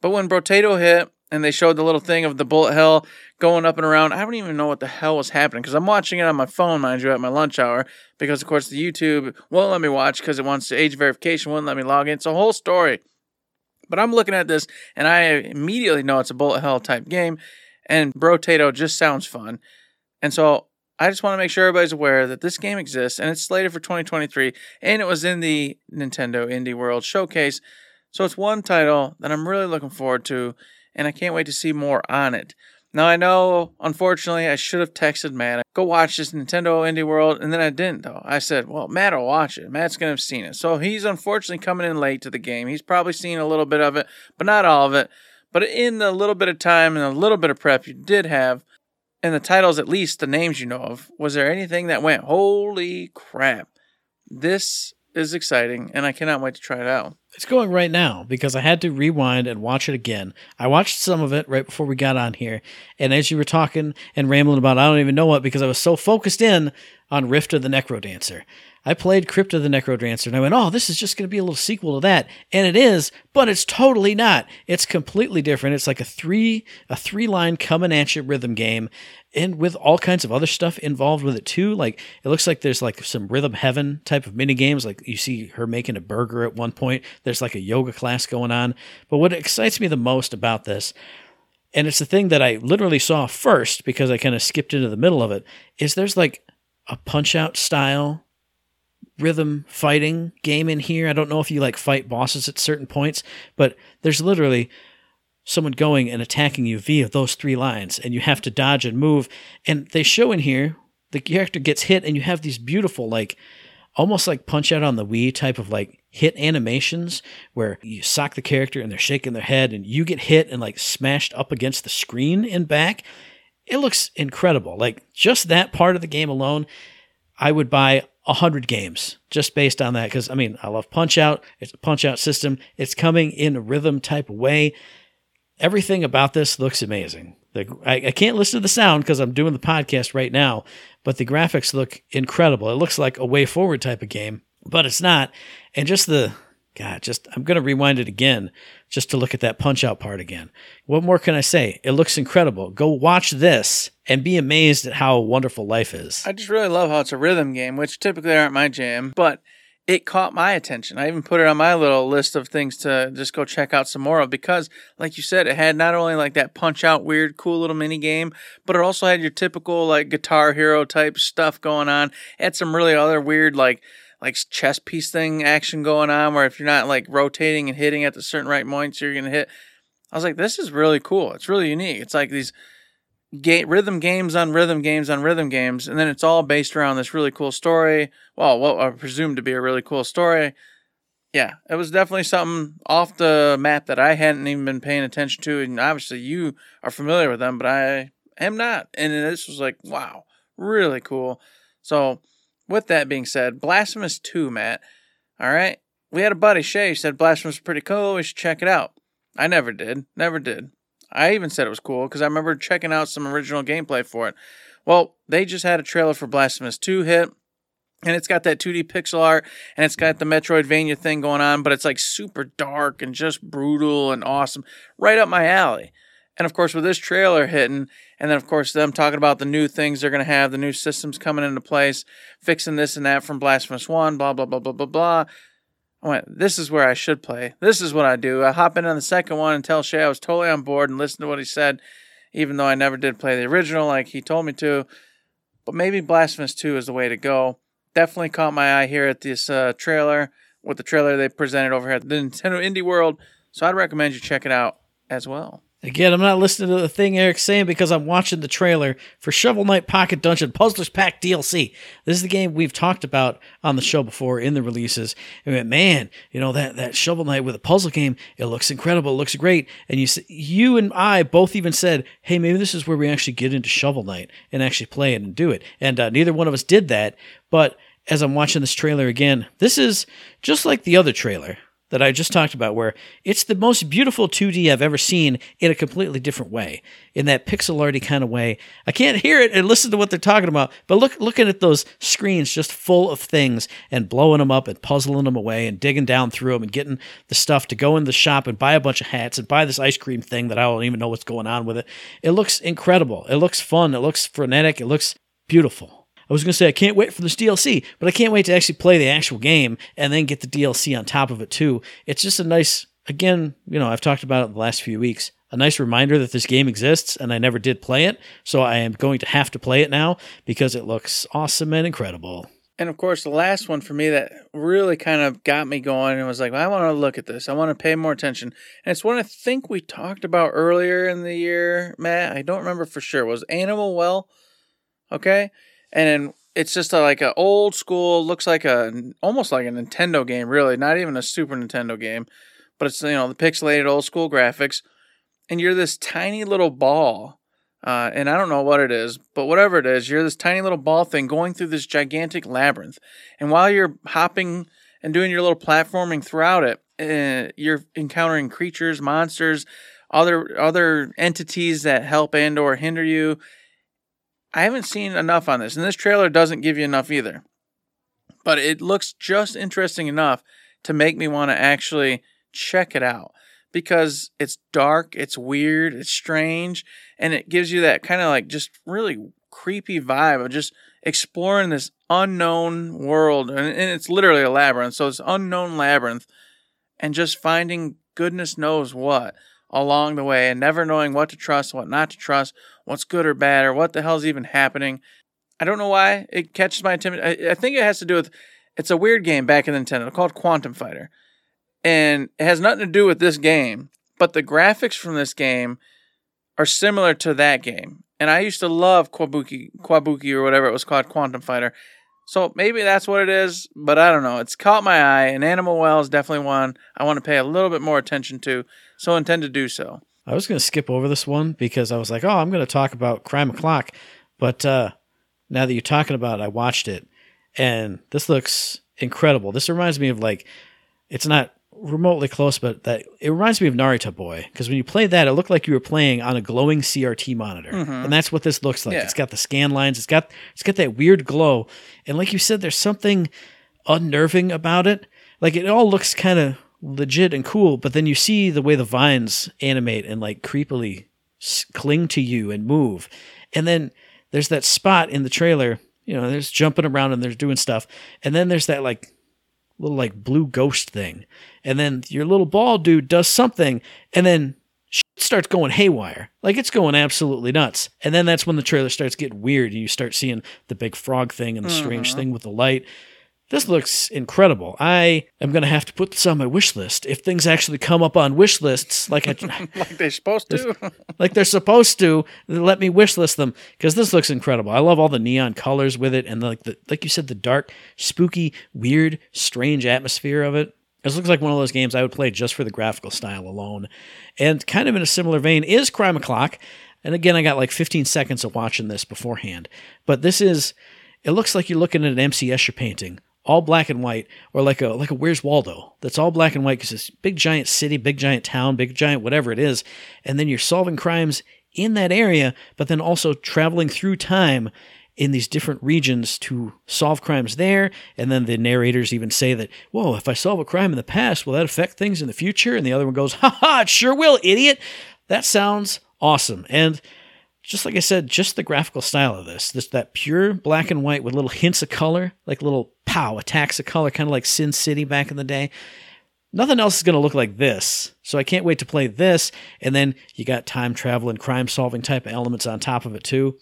[SPEAKER 8] But when Brotato hit and they showed the little thing of the bullet hell going up and around, I don't even know what the hell was happening because I'm watching it on my phone, mind you, at my lunch hour because of course the YouTube won't let me watch because it wants the age verification, won't let me log in. It's a whole story. But I'm looking at this and I immediately know it's a bullet hell type game, and Brotato just sounds fun. And so I just want to make sure everybody's aware that this game exists and it's slated for 2023 and it was in the Nintendo Indie World Showcase. So it's one title that I'm really looking forward to and I can't wait to see more on it. Now I know, unfortunately, I should have texted Matt, go watch this Nintendo Indie World, and then I didn't though. I said, well, Matt will watch it. Matt's gonna have seen it. So he's unfortunately coming in late to the game. He's probably seen a little bit of it, but not all of it. But in the little bit of time and a little bit of prep you did have, and the titles, at least the names you know of, was there anything that went, holy crap, this is exciting, and I cannot wait to try it out.
[SPEAKER 7] It's going right now because I had to rewind and watch it again. I watched some of it right before we got on here, and as you were talking and rambling about, I don't even know what because I was so focused in on Rift of the Necrodancer. I played Crypt of the Necrodancer and I went, oh, this is just going to be a little sequel to that. And it is, but it's totally not. It's completely different. It's like a three, a three line coming at you rhythm game and with all kinds of other stuff involved with it too. Like it looks like there's like some rhythm heaven type of mini games. Like you see her making a burger at one point. There's like a yoga class going on. But what excites me the most about this and it's the thing that I literally saw first because I kind of skipped into the middle of it, is there's like a punch out style rhythm fighting game in here. I don't know if you like fight bosses at certain points, but there's literally someone going and attacking you via those three lines, and you have to dodge and move. And they show in here the character gets hit, and you have these beautiful, like almost like punch out on the Wii type of like hit animations where you sock the character and they're shaking their head, and you get hit and like smashed up against the screen and back. It looks incredible. Like just that part of the game alone, I would buy a hundred games just based on that. Because I mean, I love Punch Out. It's a Punch Out system. It's coming in a rhythm type way. Everything about this looks amazing. The, I, I can't listen to the sound because I'm doing the podcast right now, but the graphics look incredible. It looks like a WayForward type of game, but it's not. And just the God, just I'm gonna rewind it again just to look at that punch out part again. What more can I say? It looks incredible. Go watch this and be amazed at how wonderful life is.
[SPEAKER 8] I just really love how it's a rhythm game, which typically aren't my jam, but it caught my attention. I even put it on my little list of things to just go check out some more of because, like you said, it had not only like that punch out weird, cool little mini game, but it also had your typical like Guitar Hero type stuff going on. It had some really other weird like like chess piece thing action going on where if you're not like rotating and hitting at the certain right points, you're gonna hit. I was like, this is really cool. It's really unique. It's like these game, rhythm games on rhythm games on rhythm games, and then it's all based around this really cool story. Well, what I presume to be a really cool story. Yeah, it was definitely something off the map that I hadn't even been paying attention to, and obviously you are familiar with them, but I am not. And this was like, wow, really cool. So with that being said, Blasphemous 2, Matt. All right. We had a buddy, Shay, said Blasphemous pretty cool. We should check it out. I never did. Never did. I even said it was cool because I remember checking out some original gameplay for it. Well, they just had a trailer for Blasphemous 2 hit, and it's got that 2D pixel art, and it's got the Metroidvania thing going on, but it's like super dark and just brutal and awesome. Right up my alley. And of course, with this trailer hitting, and then of course them talking about the new things they're going to have, the new systems coming into place, fixing this and that from Blasphemous One, blah blah blah blah blah blah. I went, this is where I should play. This is what I do. I hop in on the second one and tell Shay I was totally on board and listen to what he said, even though I never did play the original like he told me to. But maybe Blasphemous 2 is the way to go. Definitely caught my eye here at this uh, trailer with the trailer they presented over here at the Nintendo Indie World. So I'd recommend you check it out as well.
[SPEAKER 7] Again, I'm not listening to the thing Eric's saying because I'm watching the trailer for Shovel Knight Pocket Dungeon Puzzlers Pack DLC. This is the game we've talked about on the show before in the releases. And went, man, you know that that Shovel Knight with a puzzle game, it looks incredible, it looks great. And you you and I both even said, hey, maybe this is where we actually get into Shovel Knight and actually play it and do it. And uh, neither one of us did that, but as I'm watching this trailer again, this is just like the other trailer that I just talked about, where it's the most beautiful 2D I've ever seen in a completely different way, in that pixel arty kind of way. I can't hear it and listen to what they're talking about, but look, looking at those screens just full of things and blowing them up and puzzling them away and digging down through them and getting the stuff to go in the shop and buy a bunch of hats and buy this ice cream thing that I don't even know what's going on with it. It looks incredible. It looks fun. It looks frenetic. It looks beautiful. I was going to say I can't wait for this DLC, but I can't wait to actually play the actual game and then get the DLC on top of it too. It's just a nice, again, you know, I've talked about it the last few weeks. A nice reminder that this game exists and I never did play it, so I am going to have to play it now because it looks awesome and incredible.
[SPEAKER 8] And of course, the last one for me that really kind of got me going and was like, well, I want to look at this. I want to pay more attention. And it's one I think we talked about earlier in the year, Matt. I don't remember for sure. It was Animal Well? Okay and it's just a, like an old school, looks like a almost like a Nintendo game, really, not even a Super Nintendo game, but it's you know the pixelated old school graphics, and you're this tiny little ball, uh, and I don't know what it is, but whatever it is, you're this tiny little ball thing going through this gigantic labyrinth, and while you're hopping and doing your little platforming throughout it. Uh, you're encountering creatures, monsters, other other entities that help and or hinder you. I haven't seen enough on this, and this trailer doesn't give you enough either. But it looks just interesting enough to make me want to actually check it out because it's dark, it's weird, it's strange, and it gives you that kind of like just really creepy vibe of just exploring this unknown world. And, it's literally a labyrinth. So it's unknown labyrinth and just finding goodness knows what along the way and never knowing what to trust, what not to trust, what's good or bad, or what the hell's even happening. I don't know why it catches my attention. I, I think it has to do with it's a weird game back in Nintendo called Quantum Fighter. And it has nothing to do with this game, but the graphics from this game are similar to that game. And I used to love Kwabuki, Kwabuki or whatever it was called, Quantum Fighter. So maybe that's what it is, but I don't know. It's caught my eye, and Animal Well is definitely one I want to pay a little bit more attention to, so I intend to do so.
[SPEAKER 7] I was going to skip over this one because I was like, oh, I'm going to talk about Crime O'Clock. But uh, now that you're talking about it, I watched it, and this looks incredible. This reminds me of like, it's not remotely close, but that it reminds me of Narita Boy because when you played that, it looked like you were playing on a glowing CRT monitor,
[SPEAKER 8] Mhm.
[SPEAKER 7] and that's what this looks like.
[SPEAKER 8] Yeah.
[SPEAKER 7] It's got the scan lines, it's got it's got that weird glow, and like you said, there's something unnerving about it. Like it all looks kind of legit and cool, but then you see the way the vines animate and like creepily cling to you and move, and then there's that spot in the trailer. You know, there's jumping around and there's doing stuff, and then there's that like little like blue ghost thing. And then your little ball dude does something and then shit starts going haywire. Like it's going absolutely nuts. And then that's when the trailer starts getting weird and you start seeing the big frog thing and the strange
[SPEAKER 8] Mhm.
[SPEAKER 7] thing with the light. This looks incredible. I am going to have to put this on my wish list. If things actually come up on wish lists like I
[SPEAKER 8] like they're supposed to.
[SPEAKER 7] like they're supposed to let me wish list them because this looks incredible. I love all the neon colors with it and like the like you said the dark, spooky, weird, strange atmosphere of it. This looks like one of those games I would play just for the graphical style alone. And kind of in a similar vein is Crime O'Clock. And again, I got like 15 seconds of watching this beforehand. But this is it looks like you're looking at an MC Escher painting, all black and white, or like a like a Where's Waldo. That's all black and white because it's big giant city, big giant town, big giant whatever it is, and then you're solving crimes in that area, but then also traveling through time in these different regions to solve crimes there. And then the narrators even say that, whoa, if I solve a crime in the past, will that affect things in the future? And the other one goes, ha ha, it sure will, idiot. That sounds awesome. And just like I said, just the graphical style of this, this that pure black and white with little hints of color, like little pow attacks of color, kind of like Sin City back in the day. Nothing else is going to look like this. So I can't wait to play this. And then you got time travel and crime solving type elements on top of it too.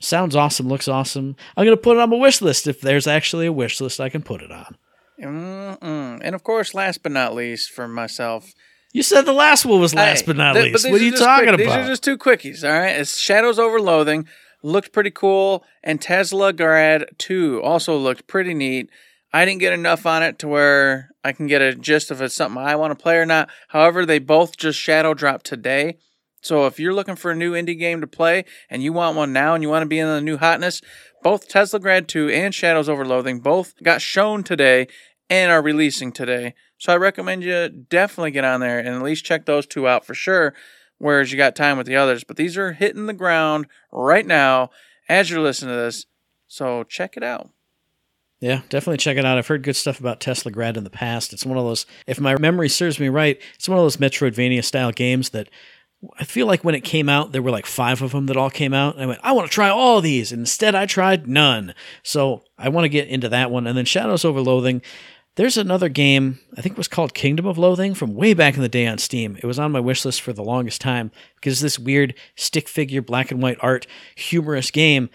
[SPEAKER 7] Sounds awesome, looks awesome. I'm going to put it on my wish list if there's actually a wish list I can put it on.
[SPEAKER 8] Mm-mm. And of course, last but not least, for myself,
[SPEAKER 7] You said the last one was last
[SPEAKER 8] Hey,
[SPEAKER 7] but not
[SPEAKER 8] th-
[SPEAKER 7] least.
[SPEAKER 8] these
[SPEAKER 7] what are you talking
[SPEAKER 8] quick- These
[SPEAKER 7] about?
[SPEAKER 8] are just two quickies, all right? It's Shadows Over Loathing looked pretty cool, and Teslagrad 2 also looked pretty neat. I didn't get enough on it to where I can get a gist of it's something I want to play or not. However, they both just shadow dropped today. So if you're looking for a new indie game to play and you want one now and you want to be in the new hotness, both Teslagrad 2 and Shadows Over Loathing both got shown today and are releasing today. So I recommend you definitely get on there and at least check those two out for sure, whereas you got time with the others. But these are hitting the ground right now as you're listening to this. So check it out.
[SPEAKER 7] Yeah, definitely check it out. I've heard good stuff about Teslagrad in the past. It's one of those, if my memory serves me right, it's one of those Metroidvania style games that I feel like when it came out, there were like five of them that all came out. And I went, I want to try all these. And instead, I tried none. So I want to get into that one. And then Shadows Over Loathing. There's another game, I think it was called Kingdom of Loathing from way back in the day on Steam. It was on my wish list for the longest time because this weird stick figure, black and white art, humorous game.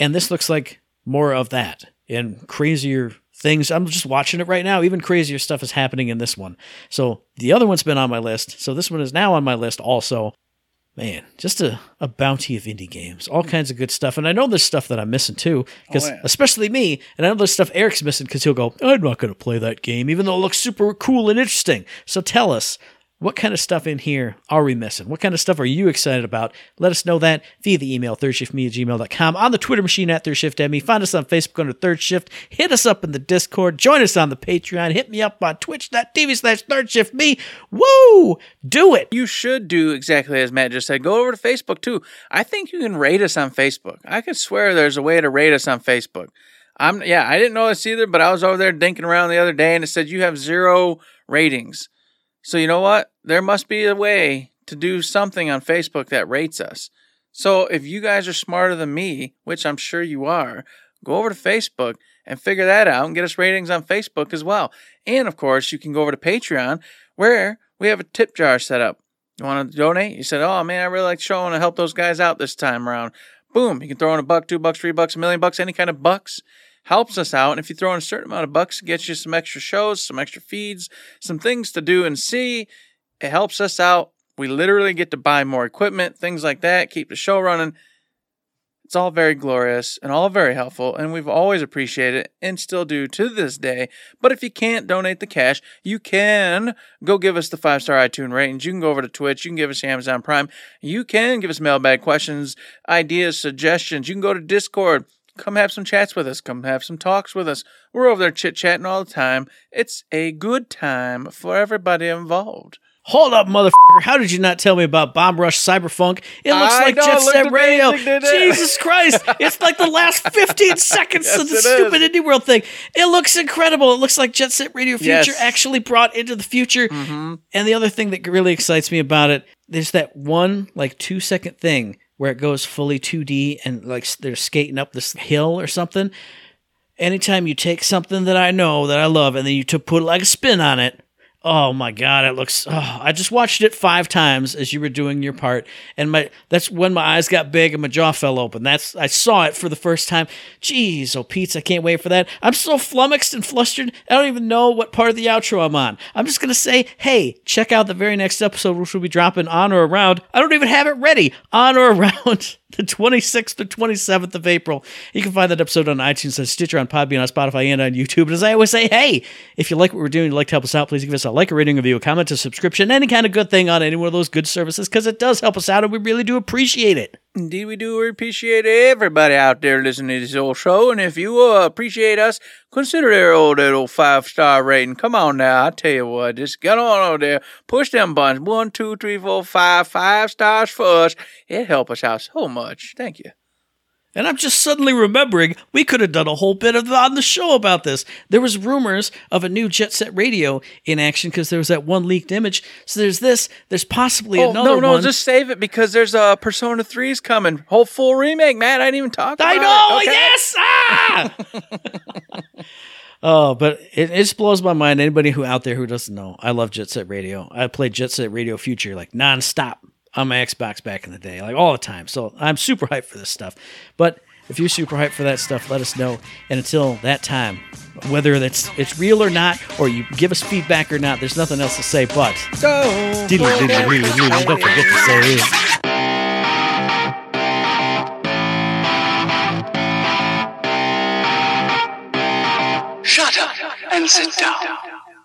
[SPEAKER 7] And this looks like more of that and crazier things. I'm just watching it right now. Even crazier stuff is happening in this one. So the other one's been on my list. So this one is now on my list also. Man, just a, a bounty of indie games, all kinds of good stuff. And I know there's stuff that I'm missing too, because
[SPEAKER 8] Oh, yeah.
[SPEAKER 7] especially me, and I know there's stuff Eric's missing because he'll go, I'm not going to play that game, even though it looks super cool and interesting. So tell us, What kind of stuff in here are we missing? What kind of stuff are you excited about? Let us know that via the email, thirdshiftme at gmail.com, on the Twitter machine at thirdshiftme. Find us on Facebook under Third Shift. Hit us up in the Discord. Join us on the Patreon. Hit me up on twitch.tv slash thirdshifme. Woo! Do it!
[SPEAKER 8] You should do exactly as Matt just said. Go over to Facebook too. I think you can rate us on Facebook. I could swear there's a way to rate us on Facebook. I'm yeah, I didn't know this either, but I was over there dinking around the other day and it said you have zero ratings. So you know what? There must be a way to do something on Facebook that rates us. So if you guys are smarter than me, which I'm sure you are, go over to Facebook and figure that out and get us ratings on Facebook as well. And of course, you can go over to Patreon where we have a tip jar set up. You want to donate? You said, "Oh man, I really like the show and to help those guys out this time around." Boom! You can throw in a buck, two bucks, three bucks, a million bucks, any kind of bucks helps us out. And if you throw in a certain amount of bucks, it gets you some extra shows, some extra feeds, some things to do and see. It helps us out. We literally get to buy more equipment, things like that, keep the show running. It's all very glorious and all very helpful, and we've always appreciated it and still do to this day. But if you can't donate the cash, you can go give us the five star iTunes ratings. You can go over to Twitch. You can give us Amazon Prime. You can give us mailbag questions, ideas, suggestions. You can go to Discord Come have some chats with us. Come have some talks with us. We're over there chit chatting all the time. It's a good time for everybody involved.
[SPEAKER 7] Hold up, motherfucker. How did you not tell me about Bomb Rush Cyberfunk? It looks
[SPEAKER 8] I
[SPEAKER 7] like
[SPEAKER 8] know,
[SPEAKER 7] Jet Set Radio.
[SPEAKER 8] amazing, didn't it?
[SPEAKER 7] Jesus Christ. It's like the last 15 seconds
[SPEAKER 8] Yes,
[SPEAKER 7] of the stupid
[SPEAKER 8] is.
[SPEAKER 7] Indie World thing. It looks incredible. It looks like Jet Set Radio Future
[SPEAKER 8] Yes.
[SPEAKER 7] actually brought into the future.
[SPEAKER 8] Mm-hmm.
[SPEAKER 7] And the other thing that really excites me about it, there's that one like two second thing where it goes fully 2D and like they're skating up this hill or something. Anytime you take something that I know that I love and then you to put like a spin on it, oh my god, it looks. Oh, I just watched it five times as you were doing your part, and my that's when my eyes got big and my jaw fell open. That's I saw it for the first time. Jeez, oh Pete, I can't wait for that. I'm so flummoxed and flustered. I don't even know what part of the outro I'm on. I'm just gonna say, hey, check out the very next episode, which will be dropping on or around. I don't even have it ready on or around. The 26th or 27th of April. You can find that episode on iTunes, on Stitcher, on Podbean, on Spotify, and on YouTube. And as I always say, hey, if you like what we're doing, you'd like to help us out, please give us a like, a rating, a review, a comment, a subscription, any kind of good thing on any one of those good services, because it does help us out, and we really do appreciate it.
[SPEAKER 8] Indeed, we do appreciate everybody out there listening to this old show. And if you uh, appreciate us, consider that old, that old five star rating. Come on now, I tell you what, just get on over there, push them buttons. One, two, three, four, five, five stars for us. It help us out so much. Thank you.
[SPEAKER 7] And I'm just suddenly remembering we could have done a whole bit of on the show about this. There was rumors of a new Jet Set Radio in action because there was that one leaked image. So there's this. There's possibly
[SPEAKER 8] Oh,
[SPEAKER 7] another
[SPEAKER 8] no, no,
[SPEAKER 7] one.
[SPEAKER 8] just save it because there's a uh, Persona 3's coming. Whole full remake, man. I didn't even talk about
[SPEAKER 7] I know.
[SPEAKER 8] okay?
[SPEAKER 7] Yes. Ah. oh, but it, it just blows my mind. Anybody who out there who doesn't know, I love Jet Set Radio. I played Jet Set Radio Future like nonstop on my Xbox back in the day, like all the time. So I'm super hyped for this stuff. But if you're super hyped for that stuff, let us know. And until that time, whether that's it's real or not, or you give us feedback or not, there's nothing else to say but. Don't forget to say it.
[SPEAKER 6] Shut up and sit down.